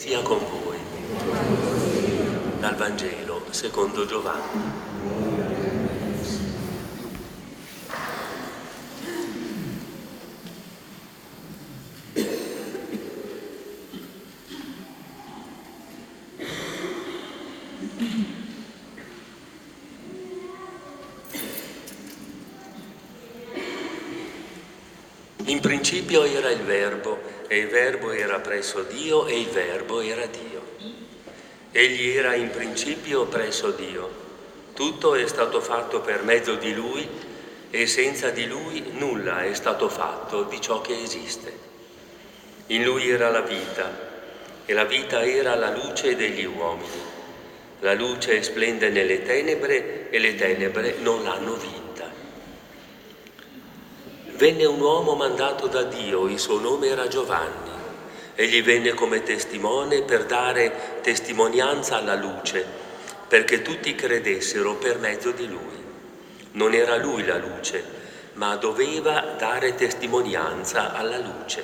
sia con voi. Dal Vangelo secondo Giovanni. In principio era il Verbo, e il Verbo era presso Dio, e il Verbo era Dio. Egli era in principio presso Dio. Tutto è stato fatto per mezzo di Lui, e senza di Lui nulla è stato fatto di ciò che esiste. In Lui era la vita, e la vita era la luce degli uomini. La luce splende nelle tenebre, e le tenebre non l'hanno vinta. Venne un uomo mandato da Dio, il suo nome era Giovanni. Egli venne come testimone per dare testimonianza alla luce, perché tutti credessero per mezzo di lui. Non era lui la luce, ma doveva dare testimonianza alla luce.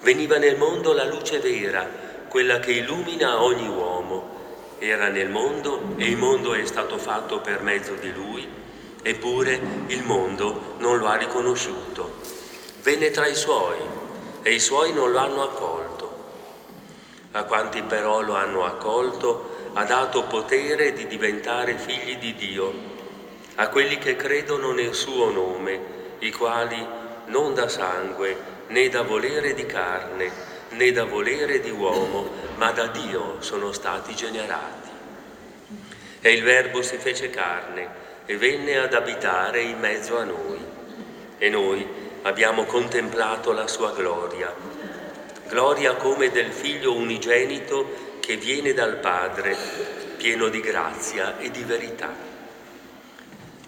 Veniva nel mondo la luce vera, quella che illumina ogni uomo. Era nel mondo e il mondo è stato fatto per mezzo di lui Eppure il mondo non lo ha riconosciuto. Venne tra i suoi e i suoi non lo hanno accolto. A quanti però lo hanno accolto ha dato potere di diventare figli di Dio, a quelli che credono nel suo nome, i quali non da sangue, né da volere di carne, né da volere di uomo, ma da Dio sono stati generati. E il Verbo si fece carne e venne ad abitare in mezzo a noi. E noi abbiamo contemplato la sua gloria, gloria come del figlio unigenito che viene dal Padre, pieno di grazia e di verità.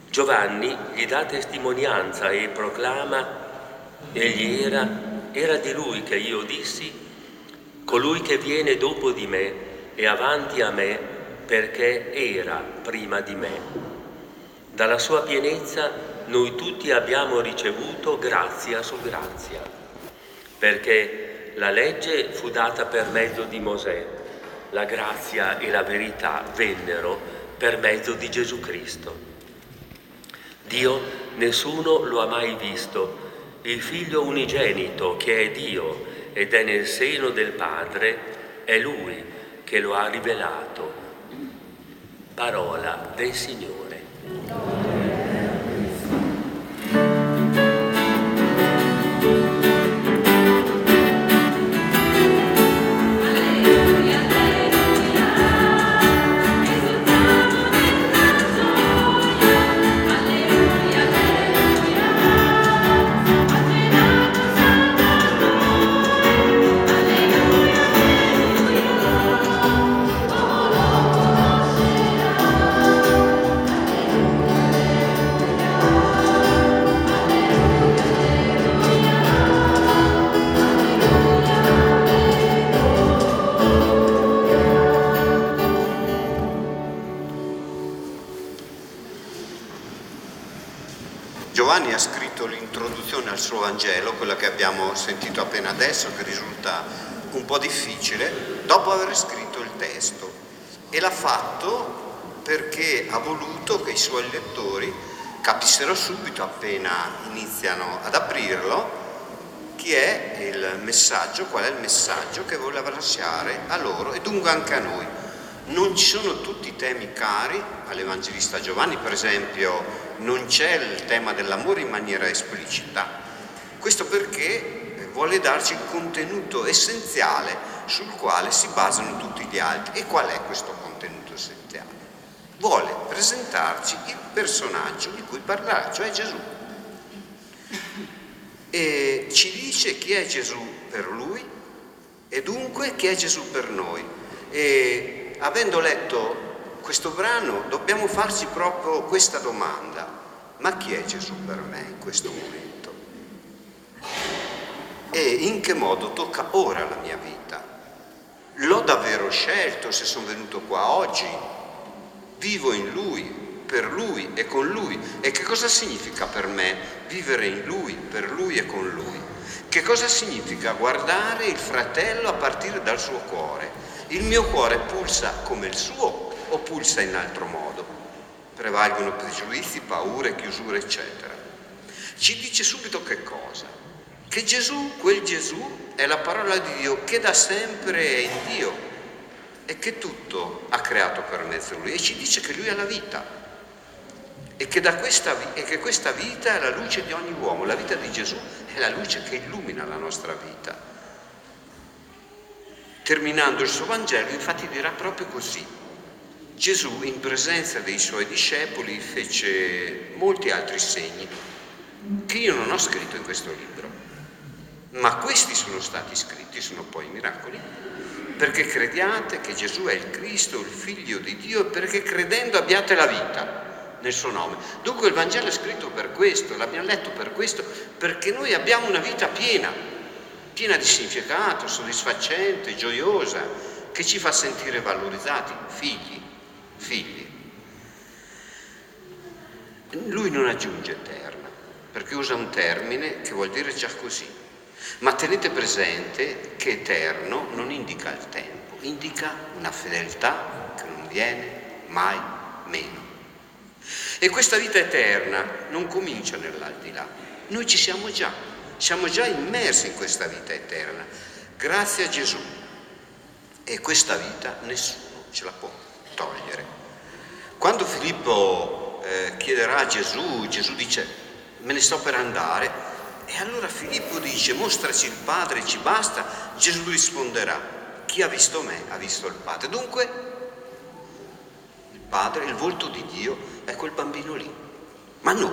Giovanni gli dà testimonianza e proclama, egli era, era di lui che io dissi, colui che viene dopo di me e avanti a me perché era prima di me. Dalla sua pienezza noi tutti abbiamo ricevuto grazia su grazia, perché la legge fu data per mezzo di Mosè, la grazia e la verità vennero per mezzo di Gesù Cristo. Dio nessuno lo ha mai visto, il figlio unigenito che è Dio ed è nel seno del Padre, è Lui che lo ha rivelato. Parola del Signore. Giovanni ha scritto l'introduzione al suo Vangelo, quella che abbiamo sentito appena adesso, che risulta un po' difficile, dopo aver scritto il testo. E l'ha fatto perché ha voluto che i suoi lettori capissero subito, appena iniziano ad aprirlo, chi è il messaggio, qual è il messaggio che voleva lasciare a loro e dunque anche a noi. Non ci sono tutti i temi cari all'Evangelista Giovanni, per esempio non c'è il tema dell'amore in maniera esplicita. Questo perché vuole darci il contenuto essenziale sul quale si basano tutti gli altri. E qual è questo contenuto essenziale? Vuole presentarci il personaggio di cui parlerà, cioè Gesù. E ci dice chi è Gesù per lui e dunque chi è Gesù per noi. E avendo letto questo brano dobbiamo farci proprio questa domanda. Ma chi è Gesù per me in questo momento? E in che modo tocca ora la mia vita? L'ho davvero scelto se sono venuto qua oggi? Vivo in Lui, per Lui e con Lui. E che cosa significa per me vivere in Lui, per Lui e con Lui? Che cosa significa guardare il fratello a partire dal suo cuore? Il mio cuore pulsa come il suo o pulsa in altro modo? Prevalgono pregiudizi, paure, chiusure, eccetera. Ci dice subito che cosa? Che Gesù, quel Gesù, è la parola di Dio che da sempre è in Dio e che tutto ha creato per mezzo di Lui e ci dice che Lui è la vita e che, questa, e che questa vita è la luce di ogni uomo, la vita di Gesù è la luce che illumina la nostra vita. Terminando il suo Vangelo, infatti dirà proprio così. Gesù in presenza dei suoi discepoli fece molti altri segni che io non ho scritto in questo libro, ma questi sono stati scritti, sono poi miracoli, perché crediate che Gesù è il Cristo, il Figlio di Dio, e perché credendo abbiate la vita nel suo nome. Dunque il Vangelo è scritto per questo, l'abbiamo letto per questo, perché noi abbiamo una vita piena, piena di significato, soddisfacente, gioiosa, che ci fa sentire valorizzati, figli, figli. Lui non aggiunge eterna, perché usa un termine che vuol dire già così. Ma tenete presente che eterno non indica il tempo, indica una fedeltà che non viene mai meno. E questa vita eterna non comincia nell'aldilà, noi ci siamo già, siamo già immersi in questa vita eterna, grazie a Gesù. E questa vita nessuno ce la può togliere. Quando Filippo eh, chiederà a Gesù, Gesù dice me ne sto per andare, e allora Filippo dice mostraci il Padre, ci basta, Gesù risponderà, chi ha visto me ha visto il Padre. Dunque Padre, il volto di Dio è quel bambino lì. Ma noi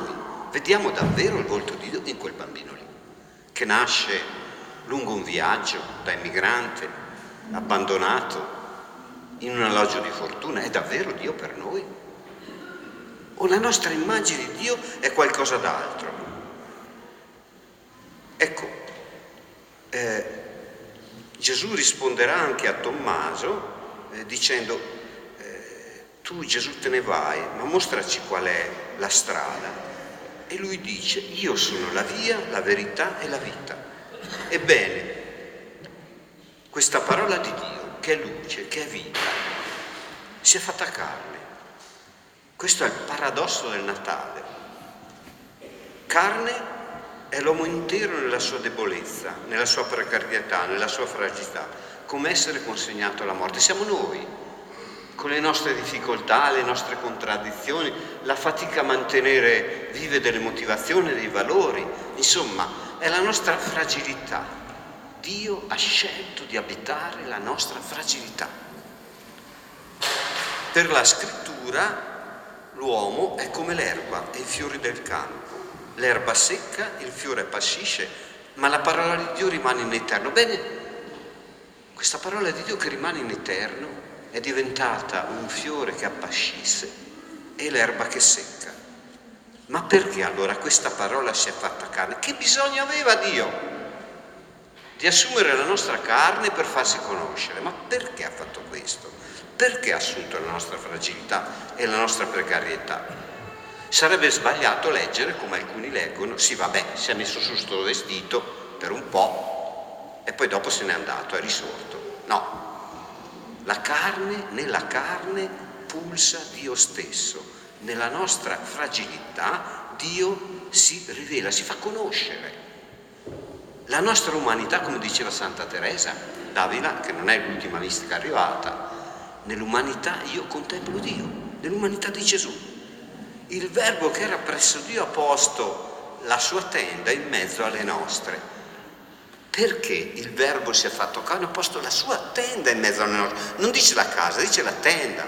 vediamo davvero il volto di Dio in quel bambino che nasce lungo un viaggio da emigrante, abbandonato in un alloggio di fortuna. È davvero Dio per noi? O la nostra immagine di Dio è qualcosa d'altro? Ecco, eh, Gesù risponderà anche a Tommaso eh, dicendo tu Gesù te ne vai, ma mostraci qual è la strada. E lui dice, io sono la via, la verità e la vita. Ebbene, questa parola di Dio, che è luce, che è vita, si è fatta carne. Questo è il paradosso del Natale. Carne è l'uomo intero nella sua debolezza, nella sua precarietà, nella sua fragilità, come essere consegnato alla morte. Siamo noi con le nostre difficoltà, le nostre contraddizioni, la fatica a mantenere vive delle motivazioni, dei valori, insomma, è la nostra fragilità. Dio ha scelto di abitare la nostra fragilità. Per la scrittura l'uomo è come l'erba e i fiori del campo. L'erba secca, il fiore appassisce, ma la parola di Dio rimane in eterno. Bene, questa parola di Dio che rimane in eterno è diventata un fiore che appascisse e l'erba che secca. Ma perché allora questa parola si è fatta carne? Che bisogno aveva Dio di assumere la nostra carne per farsi conoscere? Ma perché ha fatto questo? Perché ha assunto la nostra fragilità e la nostra precarietà? Sarebbe sbagliato leggere come alcuni leggono, sì vabbè, si è messo su sto vestito per un po' e poi dopo se n'è andato, è risorto. No, la carne, nella carne pulsa Dio stesso. Nella nostra fragilità Dio si rivela, si fa conoscere. La nostra umanità, come diceva Santa Teresa d'Avila, che non è l'ultima mistica arrivata, nell'umanità io contemplo Dio, nell'umanità di Gesù. Il verbo che era presso Dio ha posto la sua tenda in mezzo alle nostre perché il verbo si è fatto carne, ha posto la sua tenda in mezzo a noi. Non dice la casa, dice la tenda.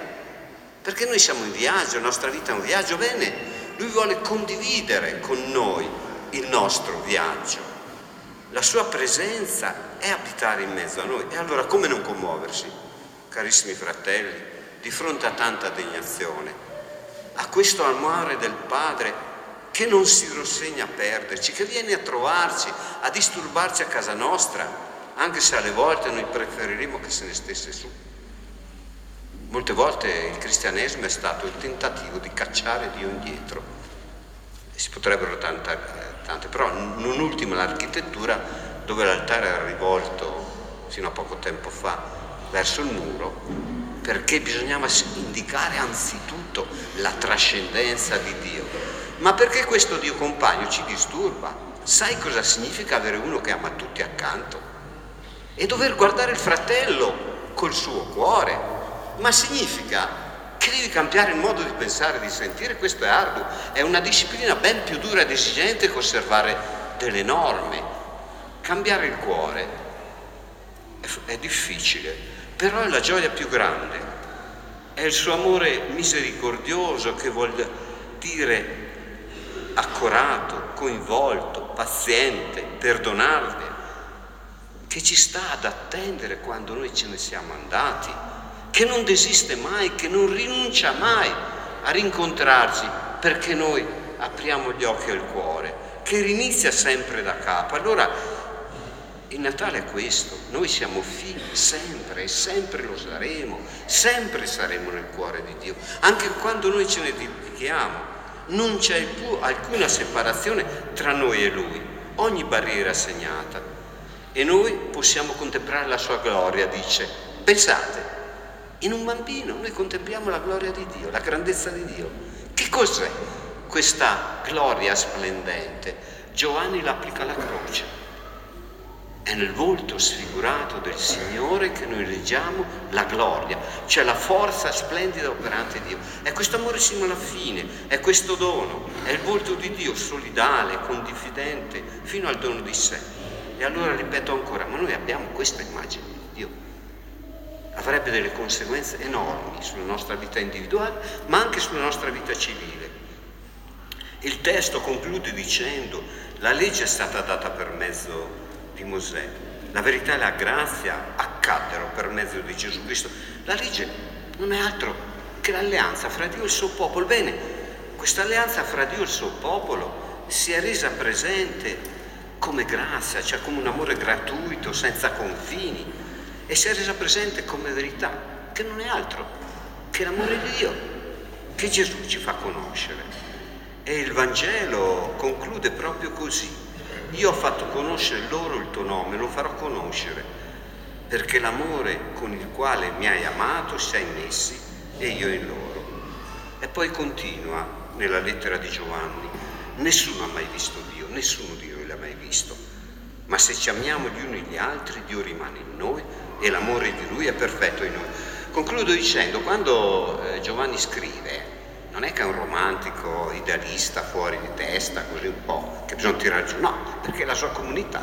Perché noi siamo in viaggio, la nostra vita è un viaggio, bene, lui vuole condividere con noi il nostro viaggio. La sua presenza è abitare in mezzo a noi. E allora come non commuoversi, carissimi fratelli, di fronte a tanta degnazione, a questo amore del Padre che non si rassegna a perderci, che viene a trovarci, a disturbarci a casa nostra, anche se alle volte noi preferiremo che se ne stesse su. Molte volte il cristianesimo è stato il tentativo di cacciare Dio indietro. Si potrebbero tanta, tante, però non ultima l'architettura dove l'altare era rivolto fino a poco tempo fa verso il muro, perché bisognava indicare anzitutto la trascendenza di Dio, ma perché questo Dio compagno ci disturba. Sai cosa significa avere uno che ama tutti accanto? E dover guardare il fratello col suo cuore, ma significa che devi cambiare il modo di pensare, di sentire, questo è arduo, è una disciplina ben più dura ed esigente che osservare delle norme. Cambiare il cuore è difficile, però è la gioia più grande, è il suo amore misericordioso che vuol dire accorato, coinvolto, paziente, perdonarle, che ci sta ad attendere quando noi ce ne siamo andati che non desiste mai, che non rinuncia mai a rincontrarci perché noi apriamo gli occhi e il cuore, che rinizia sempre da capo. Allora il Natale è questo, noi siamo figli sempre e sempre lo saremo, sempre saremo nel cuore di Dio, anche quando noi ce ne dimentichiamo. Non c'è alcuna separazione tra noi e Lui, ogni barriera segnata. E noi possiamo contemplare la sua gloria, dice. Pensate, in un bambino noi contempliamo la gloria di Dio, la grandezza di Dio. Che cos'è questa gloria splendente? Giovanni l'applica alla croce. È nel volto sfigurato del Signore che noi leggiamo la gloria, cioè la forza splendida operante di Dio. È questo amore sino alla fine, è questo dono, è il volto di Dio solidale, condifidente, fino al dono di sé. E allora ripeto ancora, ma noi abbiamo questa immagine di Dio avrebbe delle conseguenze enormi sulla nostra vita individuale, ma anche sulla nostra vita civile. Il testo conclude dicendo la legge è stata data per mezzo di Mosè, la verità e la grazia accaddero per mezzo di Gesù Cristo. La legge non è altro che l'alleanza fra Dio e il suo popolo. Bene, questa alleanza fra Dio e il suo popolo si è resa presente come grazia, cioè come un amore gratuito, senza confini, e si è resa presente come verità, che non è altro che l'amore di Dio, che Gesù ci fa conoscere. E il Vangelo conclude proprio così. Io ho fatto conoscere loro il tuo nome, lo farò conoscere, perché l'amore con il quale mi hai amato sia in essi e io in loro. E poi continua nella lettera di Giovanni, nessuno ha mai visto Dio, nessuno di noi l'ha mai visto, ma se ci amiamo gli uni gli altri, Dio rimane in noi e l'amore di Lui è perfetto in noi. Concludo dicendo, quando eh, Giovanni scrive, non è che è un romantico idealista fuori di testa, così un po', che bisogna tirare giù, no, perché la sua comunità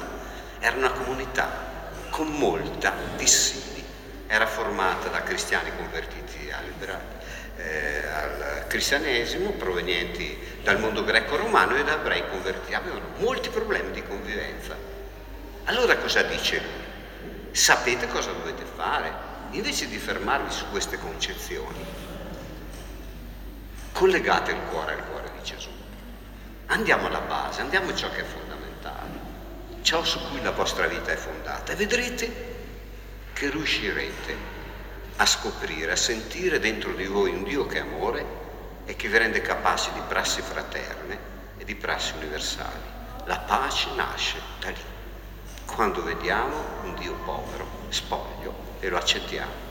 era una comunità con molta dissidi, era formata da cristiani convertiti al, eh, al cristianesimo, provenienti dal mondo greco-romano e da ebrei convertiti, avevano molti problemi di convivenza. Allora cosa dice lui? sapete cosa dovete fare. Invece di fermarvi su queste concezioni, collegate il cuore al cuore di Gesù. Andiamo alla base, andiamo a ciò che è fondamentale, ciò su cui la vostra vita è fondata e vedrete che riuscirete a scoprire, a sentire dentro di voi un Dio che è amore e che vi rende capaci di prassi fraterne e di prassi universali. La pace nasce da lì quando vediamo un Dio povero, spoglio, e lo accettiamo.